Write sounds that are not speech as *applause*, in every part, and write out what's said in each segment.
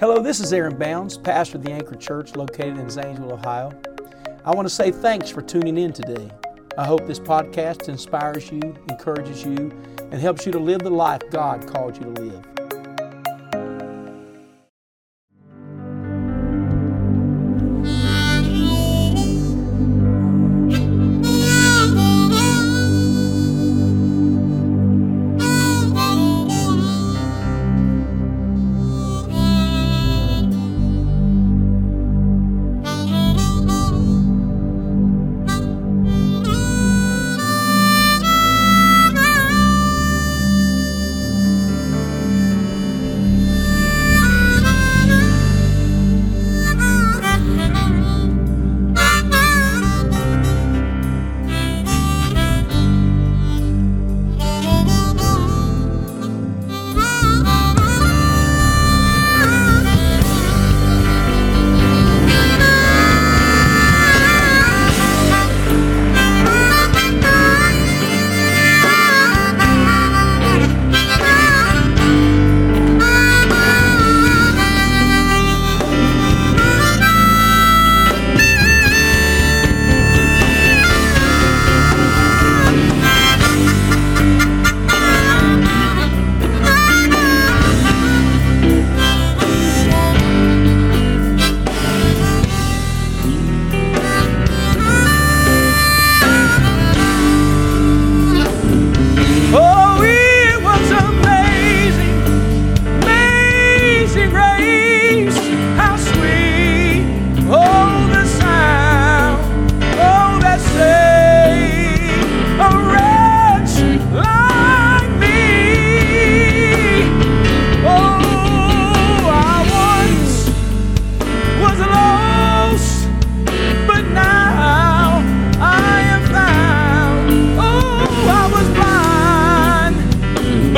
Hello, this is Aaron Bounds, pastor of the Anchor Church located in Zanesville, Ohio. I want to say thanks for tuning in today. I hope this podcast inspires you, encourages you, and helps you to live the life God called you to live.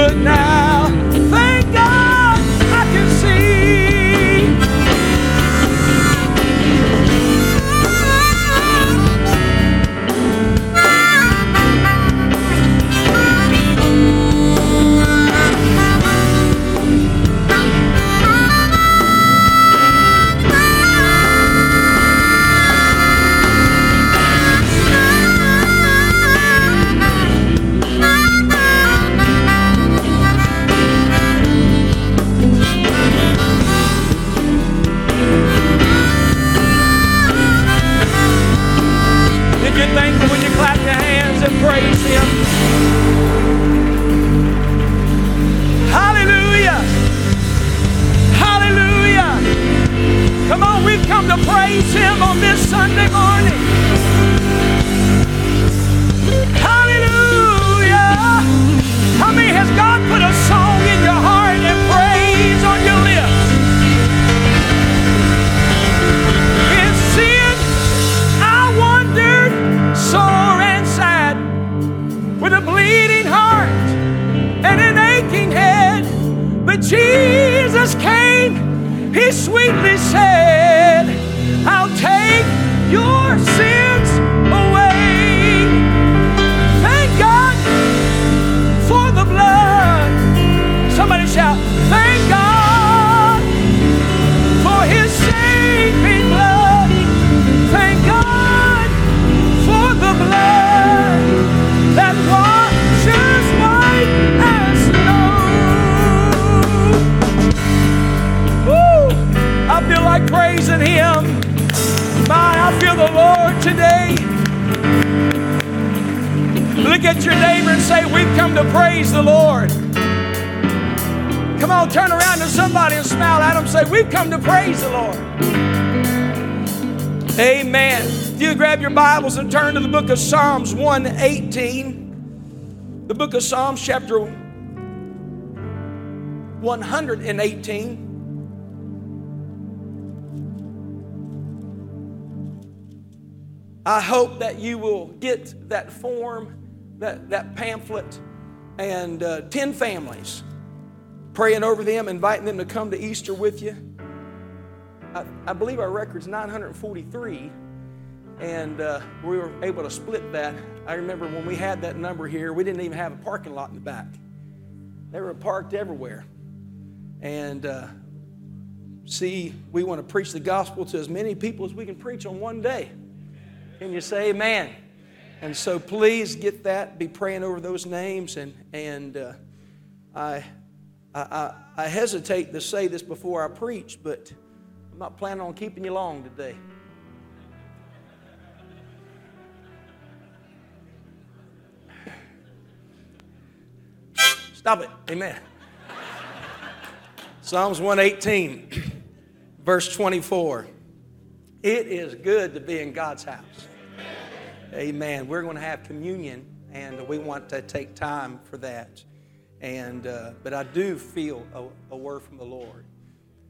but now Bibles and turn to the book of Psalms 118. The book of Psalms, chapter 118. I hope that you will get that form, that, that pamphlet, and uh, 10 families praying over them, inviting them to come to Easter with you. I, I believe our record's 943 and uh, we were able to split that. I remember when we had that number here, we didn't even have a parking lot in the back. They were parked everywhere. And uh, see, we want to preach the gospel to as many people as we can preach on one day. Can you say amen? And so please get that. Be praying over those names. And, and uh, I, I, I hesitate to say this before I preach, but I'm not planning on keeping you long today. Stop it. Amen. Psalms 118, verse 24. It is good to be in God's house. Amen. We're going to have communion, and we want to take time for that. And uh, but I do feel a, a word from the Lord.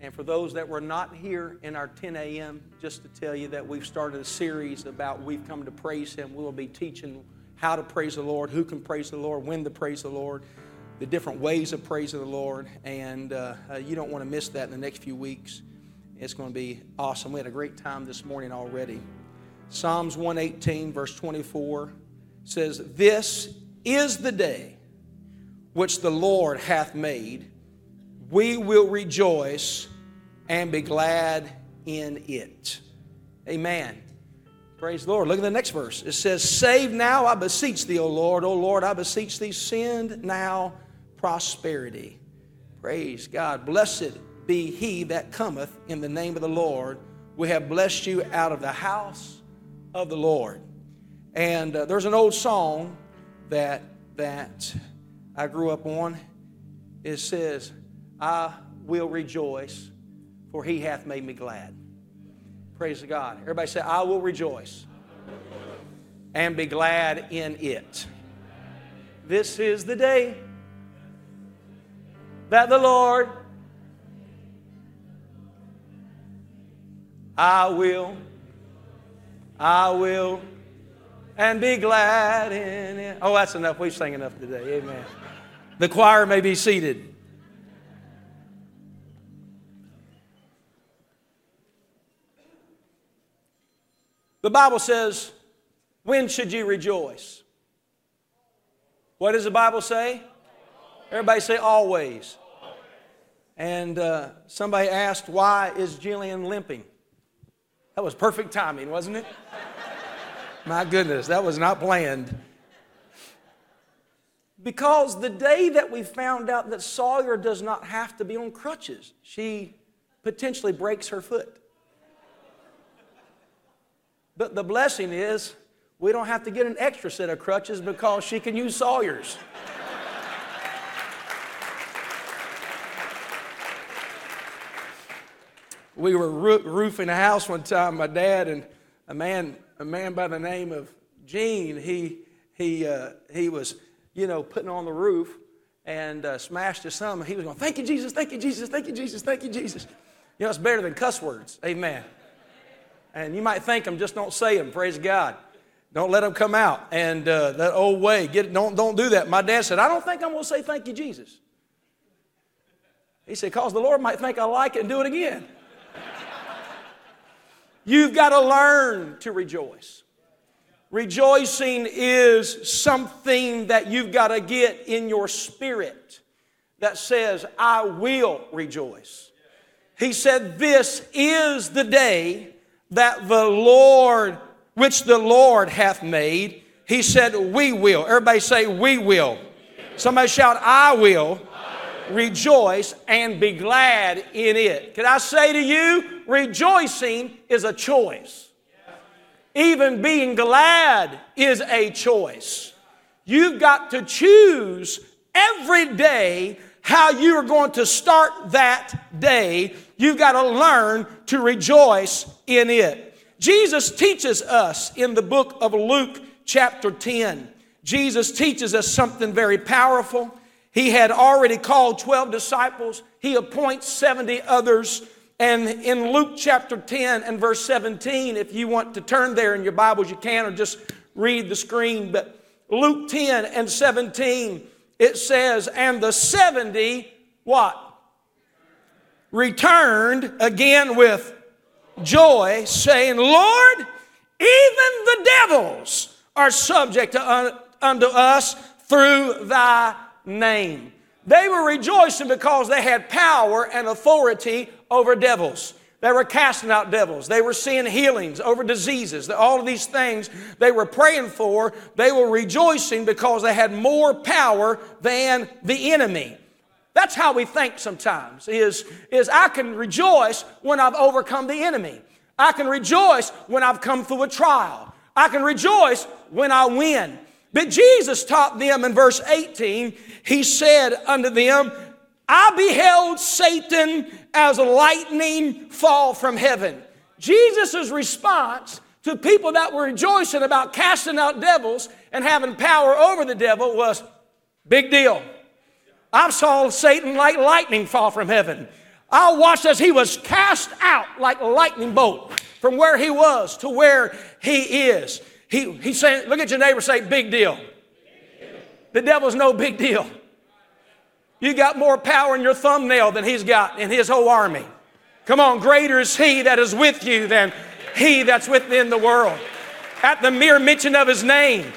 And for those that were not here in our 10 a.m., just to tell you that we've started a series about we've come to praise Him. We'll be teaching how to praise the Lord, who can praise the Lord, when to praise the Lord the different ways of praising the Lord. And uh, you don't want to miss that in the next few weeks. It's going to be awesome. We had a great time this morning already. Psalms 118, verse 24 says, This is the day which the Lord hath made. We will rejoice and be glad in it. Amen. Praise the Lord. Look at the next verse. It says, Save now, I beseech thee, O Lord. O Lord, I beseech thee, send now prosperity. Praise God. Blessed be he that cometh in the name of the Lord. We have blessed you out of the house of the Lord. And uh, there's an old song that that I grew up on. It says, "I will rejoice, for He hath made me glad." Praise God. Everybody say, "I will rejoice and be glad in it." This is the day that the Lord, I will, I will, and be glad in it. Oh, that's enough. We've sang enough today. Amen. The choir may be seated. The Bible says, When should you rejoice? What does the Bible say? Everybody say always. And uh, somebody asked, Why is Jillian limping? That was perfect timing, wasn't it? *laughs* My goodness, that was not planned. Because the day that we found out that Sawyer does not have to be on crutches, she potentially breaks her foot. But the blessing is we don't have to get an extra set of crutches because she can use Sawyer's. *laughs* we were roofing a house one time, my dad and a man, a man by the name of Gene, he, he, uh, he was, you know, putting on the roof and uh, smashed his thumb. He was going, thank you, Jesus, thank you, Jesus, thank you, Jesus, thank you, Jesus. You know, it's better than cuss words. Amen. And you might think them, just don't say them. Praise God. Don't let them come out. And uh, that old way, get, don't, don't do that. My dad said, I don't think I'm going to say thank you, Jesus. He said, because the Lord might think I like it and do it again. You've got to learn to rejoice. Rejoicing is something that you've got to get in your spirit that says, I will rejoice. He said, This is the day that the Lord, which the Lord hath made. He said, We will. Everybody say, We will. Somebody shout, I will rejoice and be glad in it. Can I say to you, rejoicing is a choice. Even being glad is a choice. You've got to choose every day how you are going to start that day. You've got to learn to rejoice in it. Jesus teaches us in the book of Luke, chapter 10. Jesus teaches us something very powerful. He had already called 12 disciples, he appoints 70 others. And in Luke chapter 10 and verse 17, if you want to turn there in your Bibles, you can, or just read the screen. But Luke 10 and 17, it says, And the 70, what? Returned again with joy, saying, Lord, even the devils are subject un- uh, unto us through thy name. They were rejoicing because they had power and authority over devils. They were casting out devils. They were seeing healings over diseases. All of these things they were praying for, they were rejoicing because they had more power than the enemy. That's how we think sometimes is, is I can rejoice when I've overcome the enemy. I can rejoice when I've come through a trial. I can rejoice when I win. But Jesus taught them in verse 18, He said unto them, I beheld Satan as lightning fall from heaven. Jesus' response to people that were rejoicing about casting out devils and having power over the devil was big deal. I saw Satan like lightning fall from heaven. I watched as he was cast out like a lightning bolt from where he was to where he is. He, he's saying, look at your neighbor, say, big deal. The devil's no big deal. You got more power in your thumbnail than he's got in his whole army. Come on, greater is he that is with you than he that's within the world. At the mere mention of his name,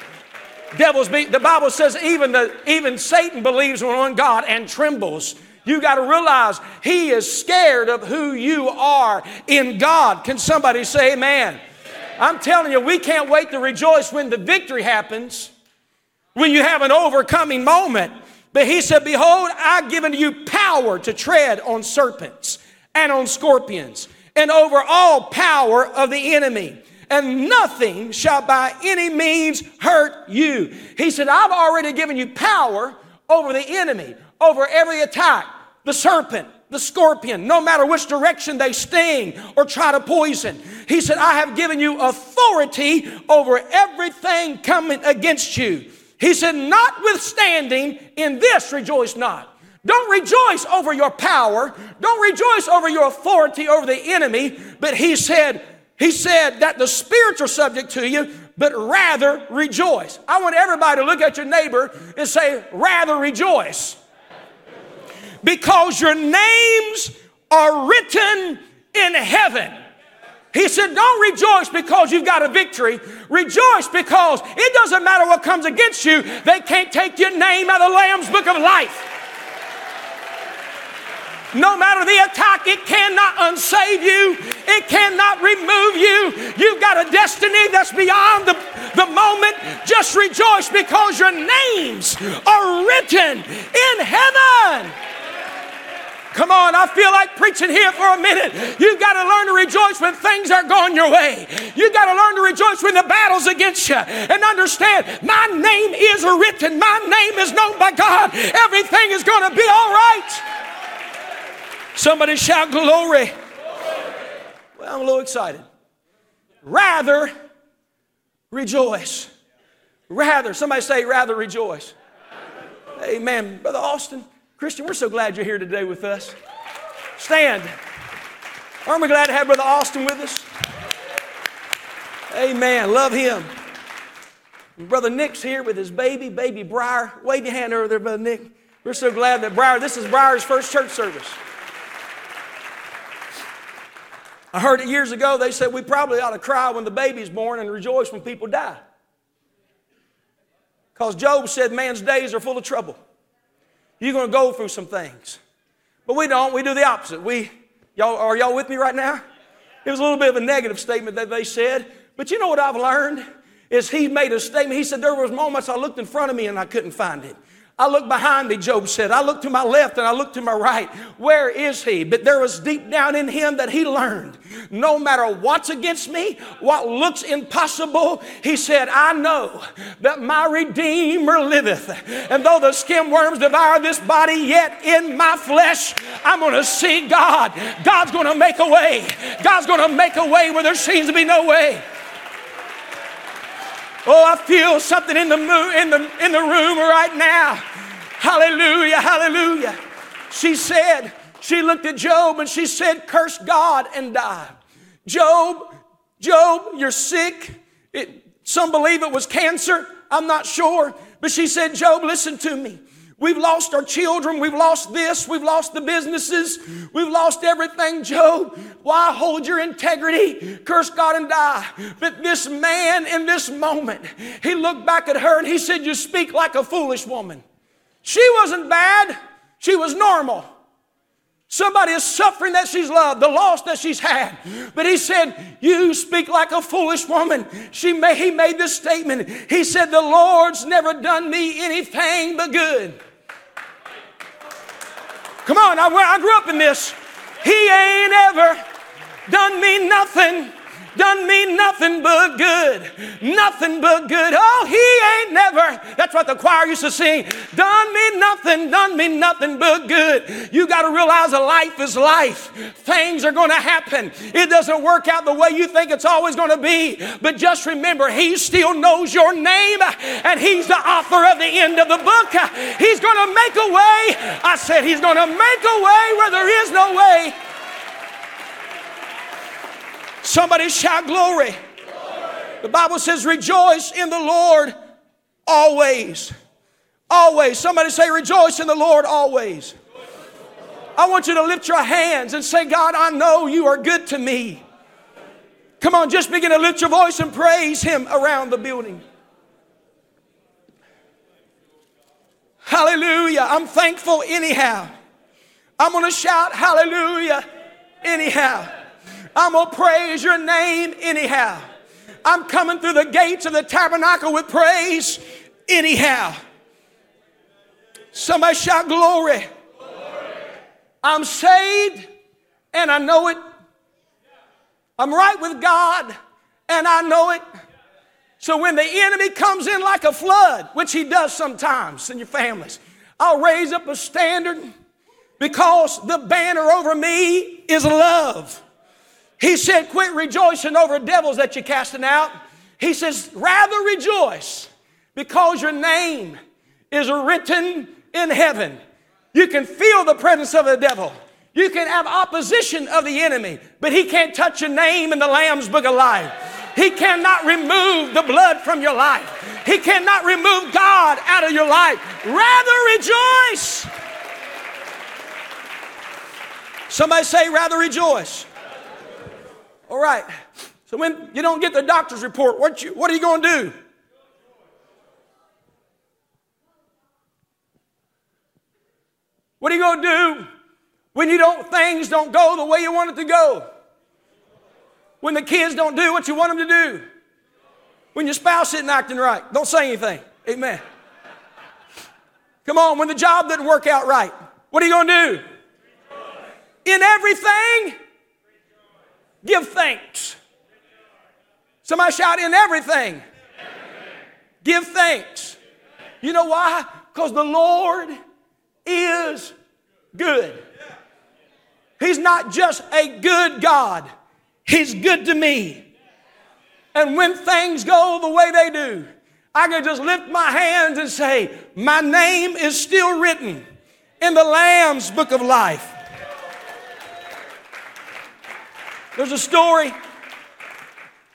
devils be, the Bible says even, the, even Satan believes one God and trembles. You got to realize he is scared of who you are in God. Can somebody say amen? I'm telling you, we can't wait to rejoice when the victory happens, when you have an overcoming moment. But he said, Behold, I've given you power to tread on serpents and on scorpions and over all power of the enemy. And nothing shall by any means hurt you. He said, I've already given you power over the enemy, over every attack, the serpent, the scorpion, no matter which direction they sting or try to poison. He said, I have given you authority over everything coming against you. He said, Notwithstanding, in this rejoice not. Don't rejoice over your power. Don't rejoice over your authority over the enemy. But he said, he said that the spirits are subject to you, but rather rejoice. I want everybody to look at your neighbor and say, rather rejoice. Because your names are written in heaven. He said, Don't rejoice because you've got a victory. Rejoice because it doesn't matter what comes against you, they can't take your name out of the Lamb's book of life. No matter the attack, it cannot unsave you. It cannot remove you. You've got a destiny that's beyond the, the moment. Just rejoice because your names are written in heaven. Come on, I feel like preaching here for a minute. You've got to learn to rejoice when things are going your way. You've got to learn to rejoice when the battle's against you and understand my name is written, my name is known by God. Everything is going to be all right. Somebody shout glory. Well, I'm a little excited. Rather rejoice. Rather, somebody say, rather rejoice. Amen. Brother Austin, Christian, we're so glad you're here today with us. Stand. Aren't we glad to have Brother Austin with us? Amen. Love him. Brother Nick's here with his baby, baby Briar. Wave your hand over there, Brother Nick. We're so glad that Briar, this is Briar's first church service. I heard it years ago, they said we probably ought to cry when the baby's born and rejoice when people die. Because Job said man's days are full of trouble. You're going to go through some things. But we don't. We do the opposite. We, y'all, are y'all with me right now? It was a little bit of a negative statement that they said. But you know what I've learned? Is he made a statement. He said, There was moments I looked in front of me and I couldn't find it. I looked behind me, Job said. I looked to my left and I looked to my right. Where is he? But there was deep down in him that he learned no matter what's against me, what looks impossible, he said, I know that my Redeemer liveth. And though the skin worms devour this body, yet in my flesh, I'm going to see God. God's going to make a way. God's going to make a way where there seems to be no way. Oh, I feel something in the, in the, in the room right now. Hallelujah, hallelujah. She said, she looked at Job and she said, Curse God and die. Job, Job, you're sick. It, some believe it was cancer. I'm not sure. But she said, Job, listen to me. We've lost our children. We've lost this. We've lost the businesses. We've lost everything, Job. Why hold your integrity? Curse God and die. But this man in this moment, he looked back at her and he said, You speak like a foolish woman. She wasn't bad, she was normal. Somebody is suffering that she's loved, the loss that she's had. But he said, You speak like a foolish woman. She may, he made this statement. He said, The Lord's never done me anything but good. Come on, I, I grew up in this. He ain't ever done me nothing done me nothing but good. Nothing but good. Oh, he ain't never, that's what the choir used to sing. Done me nothing, done me nothing but good. You got to realize that life is life. Things are going to happen. It doesn't work out the way you think it's always going to be. But just remember, he still knows your name and he's the author of the end of the book. He's going to make a way. I said, he's going to make a way where there is no way. Somebody shout glory. glory. The Bible says, rejoice in the Lord always. Always. Somebody say, rejoice in the Lord always. I want you to lift your hands and say, God, I know you are good to me. Come on, just begin to lift your voice and praise Him around the building. Hallelujah. I'm thankful anyhow. I'm going to shout hallelujah anyhow. I'm going to praise your name anyhow. I'm coming through the gates of the tabernacle with praise anyhow. Somebody shout glory. glory. I'm saved and I know it. I'm right with God and I know it. So when the enemy comes in like a flood, which he does sometimes in your families, I'll raise up a standard because the banner over me is love. He said, Quit rejoicing over devils that you're casting out. He says, Rather rejoice because your name is written in heaven. You can feel the presence of the devil. You can have opposition of the enemy, but he can't touch your name in the Lamb's book of life. He cannot remove the blood from your life. He cannot remove God out of your life. Rather rejoice. Somebody say, rather rejoice. All right. So when you don't get the doctor's report, what, you, what are you going to do? What are you going to do when you don't things don't go the way you want it to go? When the kids don't do what you want them to do? When your spouse isn't acting right? Don't say anything. Amen. Come on, when the job didn't work out right, what are you going to do? In everything, Give thanks. Somebody shout in everything. Give thanks. You know why? Because the Lord is good. He's not just a good God, He's good to me. And when things go the way they do, I can just lift my hands and say, My name is still written in the Lamb's book of life. There's a story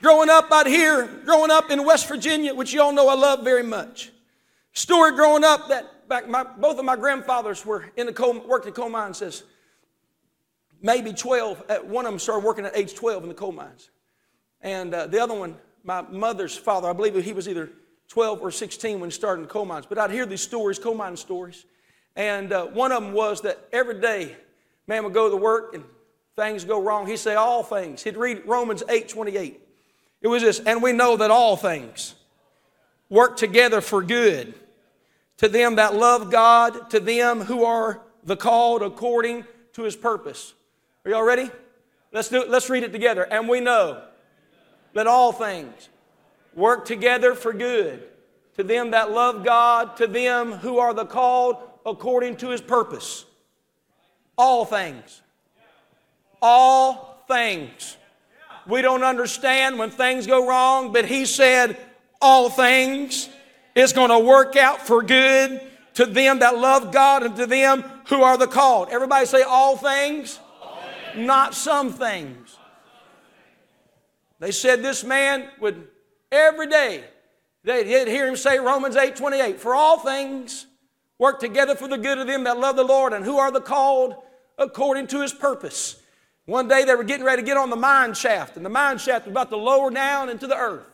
growing up out here, growing up in West Virginia, which you all know I love very much. Story growing up that back my, both of my grandfathers were in the coal, worked in coal mines says maybe 12. Uh, one of them started working at age 12 in the coal mines. And uh, the other one, my mother's father, I believe he was either 12 or 16 when he started in the coal mines. But I'd hear these stories, coal mine stories. And uh, one of them was that every day, man would go to work and things go wrong, he'd say all things. He'd read Romans 8 28. It was this, and we know that all things work together for good to them that love God, to them who are the called according to his purpose. Are y'all ready? Let's do it. Let's read it together. And we know that all things work together for good to them that love God, to them who are the called according to his purpose. All things all things. We don't understand when things go wrong, but he said, all things is going to work out for good to them that love God and to them who are the called. Everybody say, all things, not some things. They said this man would every day, they'd hear him say Romans 8 28, for all things work together for the good of them that love the Lord and who are the called according to his purpose. One day they were getting ready to get on the mine shaft, and the mine shaft was about to lower down into the earth.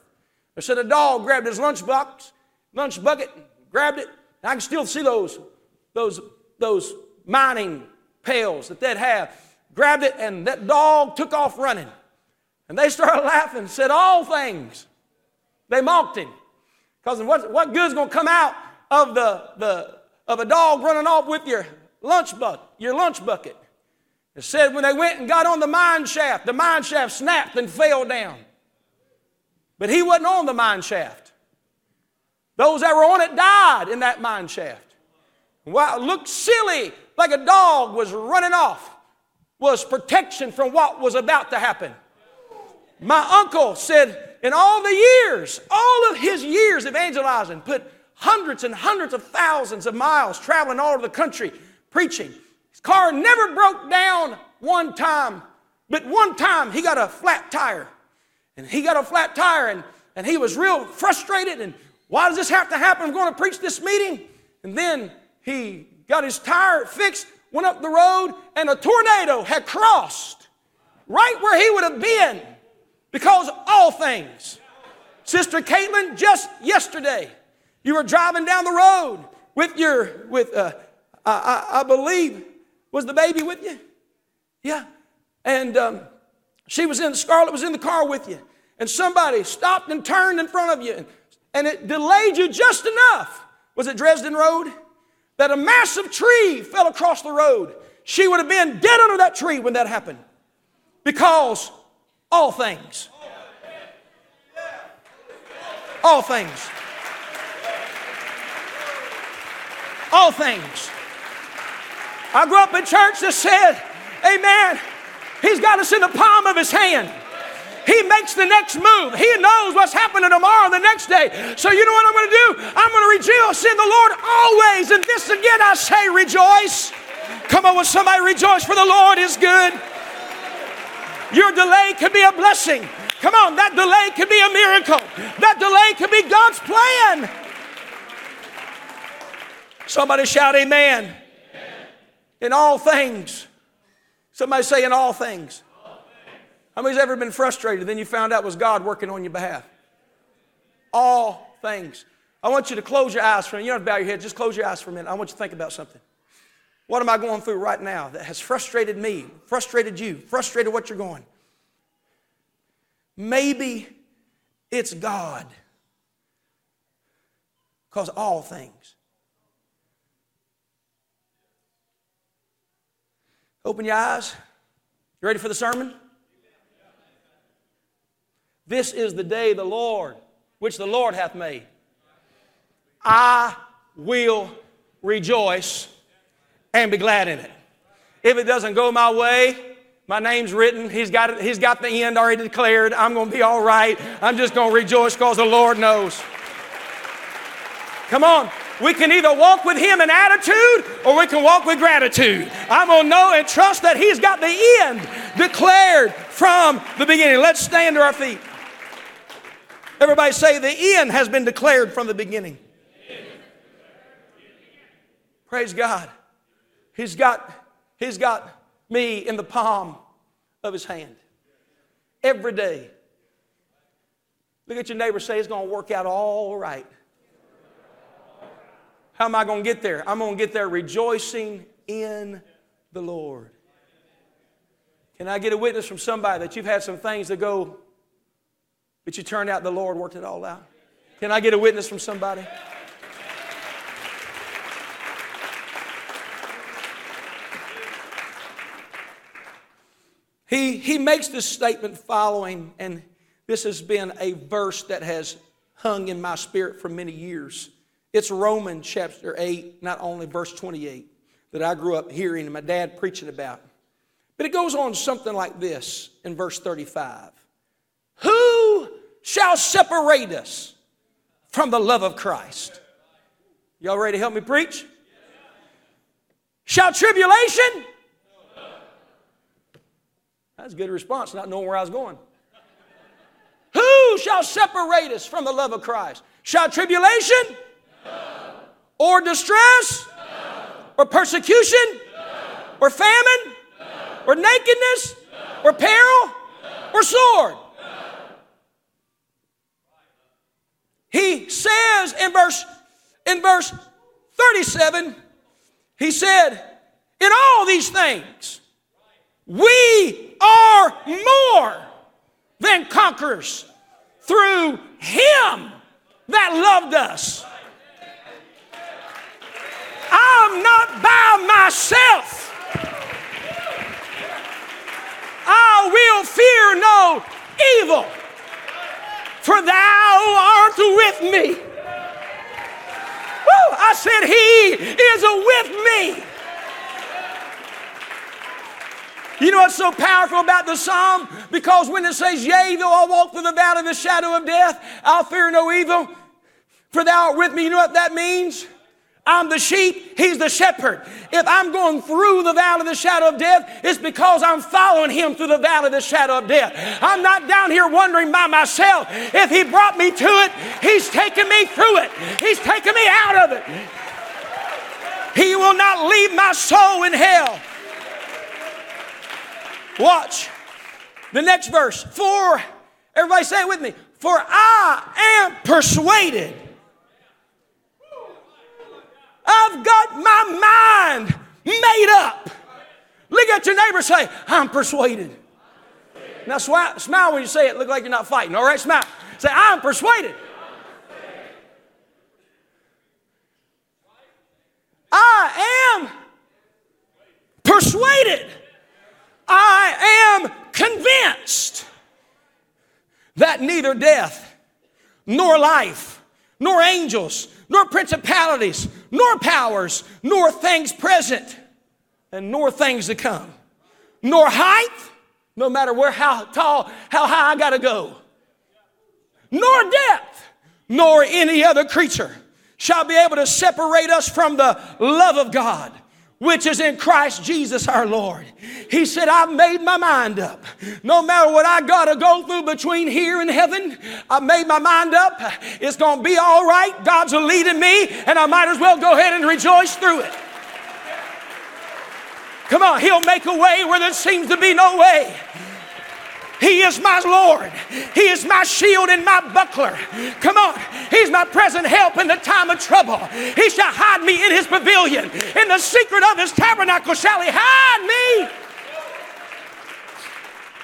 They said a dog grabbed his lunch box, lunch bucket, grabbed it, I can still see those, those, those mining pails that they'd have, grabbed it, and that dog took off running. And they started *laughs* laughing, said, All things. They mocked him. Because what, what good's going to come out of, the, the, of a dog running off with your lunch, bucket, your lunch bucket? It said when they went and got on the mine shaft, the mine shaft snapped and fell down. But he wasn't on the mine shaft. Those that were on it died in that mine shaft. What looked silly, like a dog was running off, was protection from what was about to happen. My uncle said, in all the years, all of his years evangelizing, put hundreds and hundreds of thousands of miles traveling all over the country preaching. Car never broke down one time, but one time he got a flat tire. And he got a flat tire and, and he was real frustrated. And why does this have to happen? I'm going to preach this meeting. And then he got his tire fixed, went up the road, and a tornado had crossed right where he would have been because all things. Sister Caitlin, just yesterday, you were driving down the road with your, with, uh, I, I, believe, was the baby with you? Yeah. And um, she was in, Scarlett was in the car with you. And somebody stopped and turned in front of you. And, and it delayed you just enough. Was it Dresden Road? That a massive tree fell across the road. She would have been dead under that tree when that happened. Because all things. All things. All things. I grew up in church that said, Amen. He's got us in the palm of his hand. He makes the next move. He knows what's happening tomorrow the next day. So, you know what I'm going to do? I'm going to rejoice in the Lord always. And this again, I say, rejoice. Come on, with somebody rejoice, for the Lord is good. Your delay could be a blessing. Come on, that delay could be a miracle. That delay could be God's plan. Somebody shout, Amen. In all things. Somebody say, In all things. How many's ever been frustrated? Then you found out was God working on your behalf. All things. I want you to close your eyes for a minute. You don't have to bow your head, just close your eyes for a minute. I want you to think about something. What am I going through right now that has frustrated me, frustrated you, frustrated what you're going? Maybe it's God. Because all things. Open your eyes. You ready for the sermon? This is the day the Lord, which the Lord hath made. I will rejoice and be glad in it. If it doesn't go my way, my name's written. He's got, it, he's got the end already declared. I'm going to be all right. I'm just going to rejoice because the Lord knows. Come on. We can either walk with Him in attitude or we can walk with gratitude. I'm going to know and trust that He's got the end declared from the beginning. Let's stand to our feet. Everybody say, the end has been declared from the beginning. Praise God. He's got, he's got me in the palm of his hand every day. Look at your neighbor say it's going to work out all right. How am I going to get there? I'm going to get there rejoicing in the Lord. Can I get a witness from somebody that you've had some things that go but you turned out the Lord worked it all out. Can I get a witness from somebody? He, he makes this statement following, and this has been a verse that has hung in my spirit for many years. It's Romans chapter 8, not only verse 28, that I grew up hearing and my dad preaching about. But it goes on something like this in verse 35. Who shall separate us from the love of Christ? Y'all ready to help me preach? Shall tribulation? That's a good response, not knowing where I was going. Who shall separate us from the love of Christ? Shall tribulation? Or distress? Or persecution? Or famine? Or nakedness? Or peril? Or sword? He says in verse, in verse 37, he said, In all these things, we are more than conquerors through Him that loved us. I'm not by myself. I will fear no evil, for thou art with me. Woo, I said, He is with me. You know what's so powerful about the psalm? Because when it says, Yea, though I walk through the valley of the shadow of death, I'll fear no evil, for thou art with me. You know what that means? I'm the sheep, he's the shepherd. If I'm going through the valley of the shadow of death, it's because I'm following him through the valley of the shadow of death. I'm not down here wondering by myself. If he brought me to it, he's taking me through it, he's taking me out of it. He will not leave my soul in hell. Watch the next verse. For, everybody say it with me. For I am persuaded. I've got my mind made up. Look at your neighbor say, I'm persuaded. Now smile when you say it. Look like you're not fighting. All right, smile. Say, I'm persuaded. I am persuaded. I am convinced that neither death, nor life, nor angels, nor principalities, nor powers, nor things present, and nor things to come, nor height, no matter where how tall, how high I gotta go, nor depth, nor any other creature shall be able to separate us from the love of God which is in Christ Jesus our Lord. He said, I've made my mind up. No matter what I got to go through between here and heaven, I've made my mind up. It's going to be all right. God's leading me, and I might as well go ahead and rejoice through it. Come on, He'll make a way where there seems to be no way. He is my Lord. He is my shield and my buckler. Come on. He's my present help in the time of trouble. He shall hide me in his pavilion. In the secret of his tabernacle shall he hide me.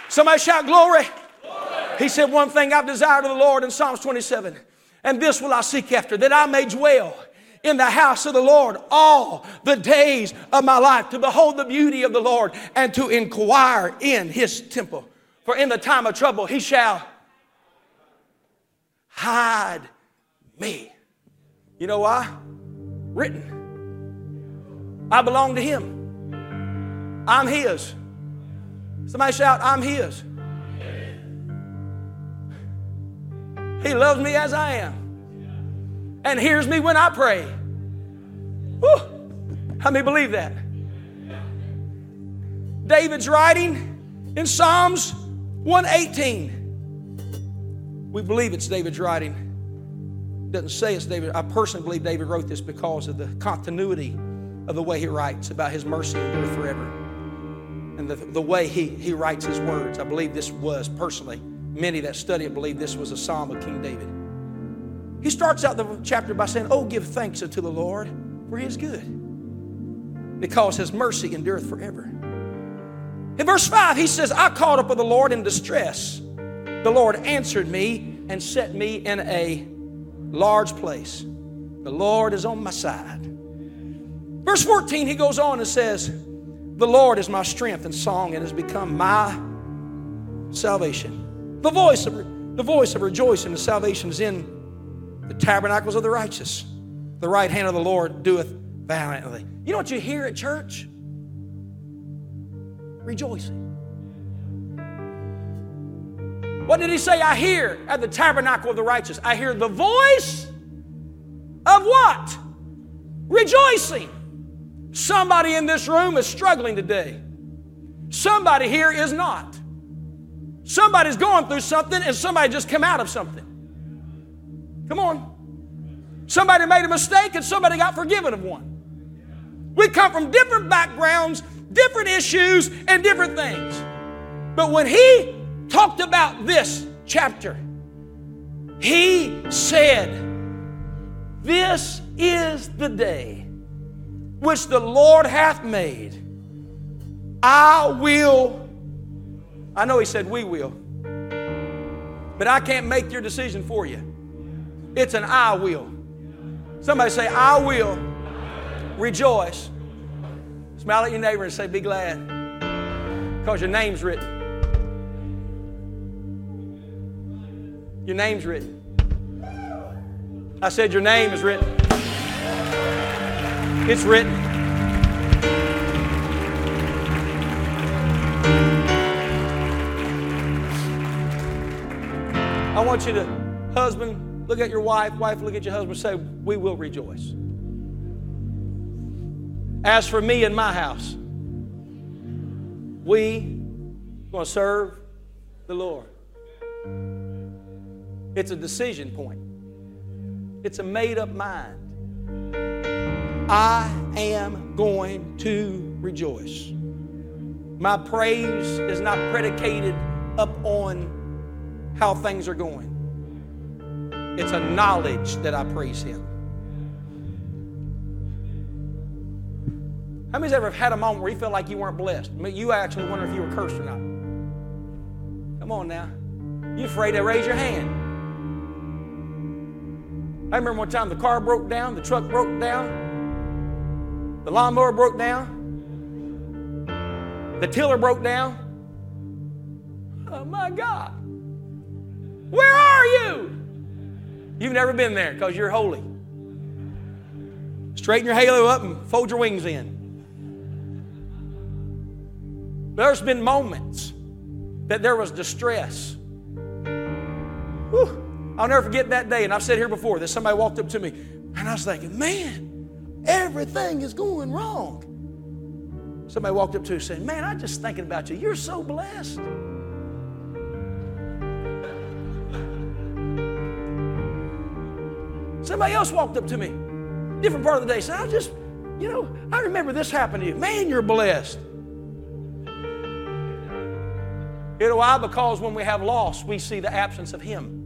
Somebody shout glory. glory. He said, One thing I've desired of the Lord in Psalms 27, and this will I seek after, that I may dwell in the house of the Lord all the days of my life, to behold the beauty of the Lord and to inquire in his temple. For in the time of trouble he shall hide me. You know why? Written. I belong to him. I'm his. Somebody shout, I'm his. He loves me as I am and hears me when I pray. Woo! How many believe that? David's writing in Psalms 118. We believe it's David's writing. Doesn't say it's David. I personally believe David wrote this because of the continuity of the way he writes about his mercy endure forever. And the, the way he, he writes his words. I believe this was personally, many that study it believe this was a psalm of King David. He starts out the chapter by saying, Oh, give thanks unto the Lord, for he is good, because his mercy endureth forever. In verse 5, he says, I called upon the Lord in distress. The Lord answered me and set me in a large place. The Lord is on my side. Verse 14, he goes on and says, The Lord is my strength and song and has become my salvation. The voice of, the voice of rejoicing and salvation is in the tabernacles of the righteous. The right hand of the Lord doeth valiantly. You know what you hear at church? Rejoicing. What did he say? I hear at the tabernacle of the righteous. I hear the voice of what? Rejoicing. Somebody in this room is struggling today. Somebody here is not. Somebody's going through something and somebody just come out of something. Come on. Somebody made a mistake and somebody got forgiven of one. We come from different backgrounds, different issues and different things. But when he talked about this chapter, he said, This is the day which the Lord hath made. I will. I know he said we will. But I can't make your decision for you. It's an I will. Somebody say, I will rejoice. Smile at your neighbor and say, Be glad. Because your name's written. Your name's written. I said, Your name is written. It's written. I want you to, husband, look at your wife, wife, look at your husband, say, We will rejoice. As for me and my house, we going to serve the Lord. It's a decision point. It's a made up mind. I am going to rejoice. My praise is not predicated up on how things are going. It's a knowledge that I praise Him. How many's ever had a moment where you felt like you weren't blessed? You actually wonder if you were cursed or not. Come on now. You afraid to raise your hand. I remember one time the car broke down, the truck broke down, the lawnmower broke down, the tiller broke down. Oh my God. Where are you? You've never been there because you're holy. Straighten your halo up and fold your wings in. There's been moments that there was distress. Whew. I'll never forget that day, and I've said here before that somebody walked up to me, and I was thinking, man, everything is going wrong. Somebody walked up to me said, Man, I'm just thinking about you. You're so blessed. Somebody else walked up to me, different part of the day, said, I just, you know, I remember this happened to you. Man, you're blessed. You know why? Because when we have loss, we see the absence of Him.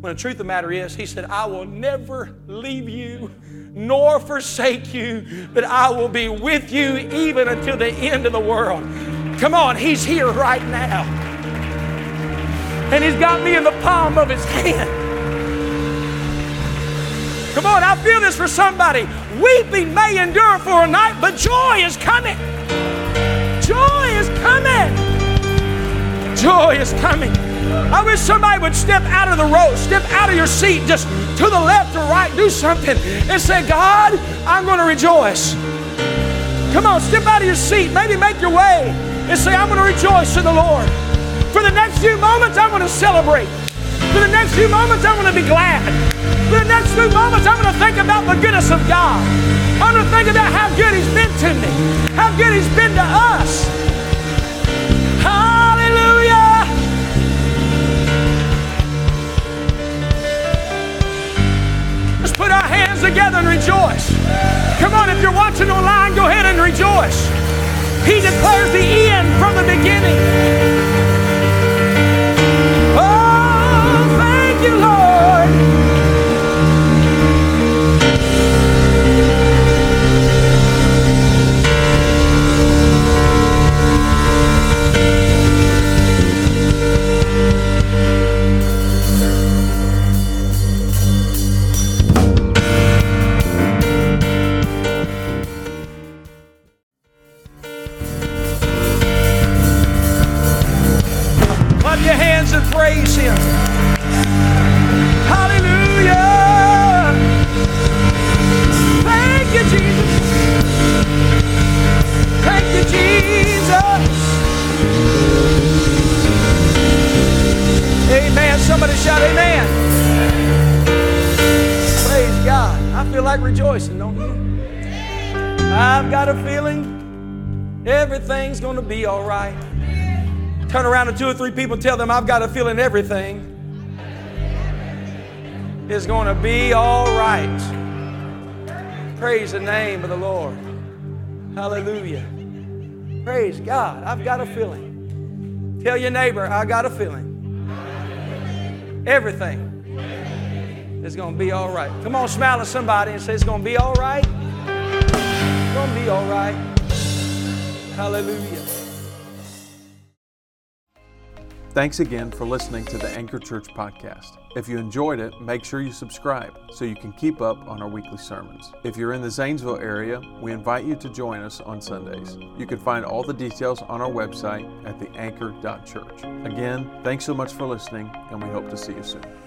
When the truth of the matter is, He said, I will never leave you nor forsake you, but I will be with you even until the end of the world. Come on, He's here right now. And He's got me in the palm of His hand. Come on, I feel this for somebody. Weeping may endure for a night, but joy is coming. Coming. Joy is coming. I wish somebody would step out of the road, step out of your seat, just to the left or right, do something, and say, God, I'm going to rejoice. Come on, step out of your seat, maybe make your way, and say, I'm going to rejoice in the Lord. For the next few moments, I'm going to celebrate. For the next few moments, I'm going to be glad. For the next few moments, I'm going to think about the goodness of God. I'm going to think about how good He's been to me, how good He's been to us. Rejoice. Come on, if you're watching online, go ahead and rejoice. He declares the end from the beginning. Like rejoicing, don't you? I've got a feeling everything's going to be all right. Turn around to two or three people and tell them, I've got a feeling everything is going to be all right. Praise the name of the Lord. Hallelujah. Praise God. I've got a feeling. Tell your neighbor, I've got a feeling. Everything is going to be all right. Come on, smile at somebody and say, It's going to be all right. It's going to be all right. Hallelujah. Thanks again for listening to the Anchor Church podcast. If you enjoyed it, make sure you subscribe so you can keep up on our weekly sermons. If you're in the Zanesville area, we invite you to join us on Sundays. You can find all the details on our website at theanchor.church. Again, thanks so much for listening, and we hope to see you soon.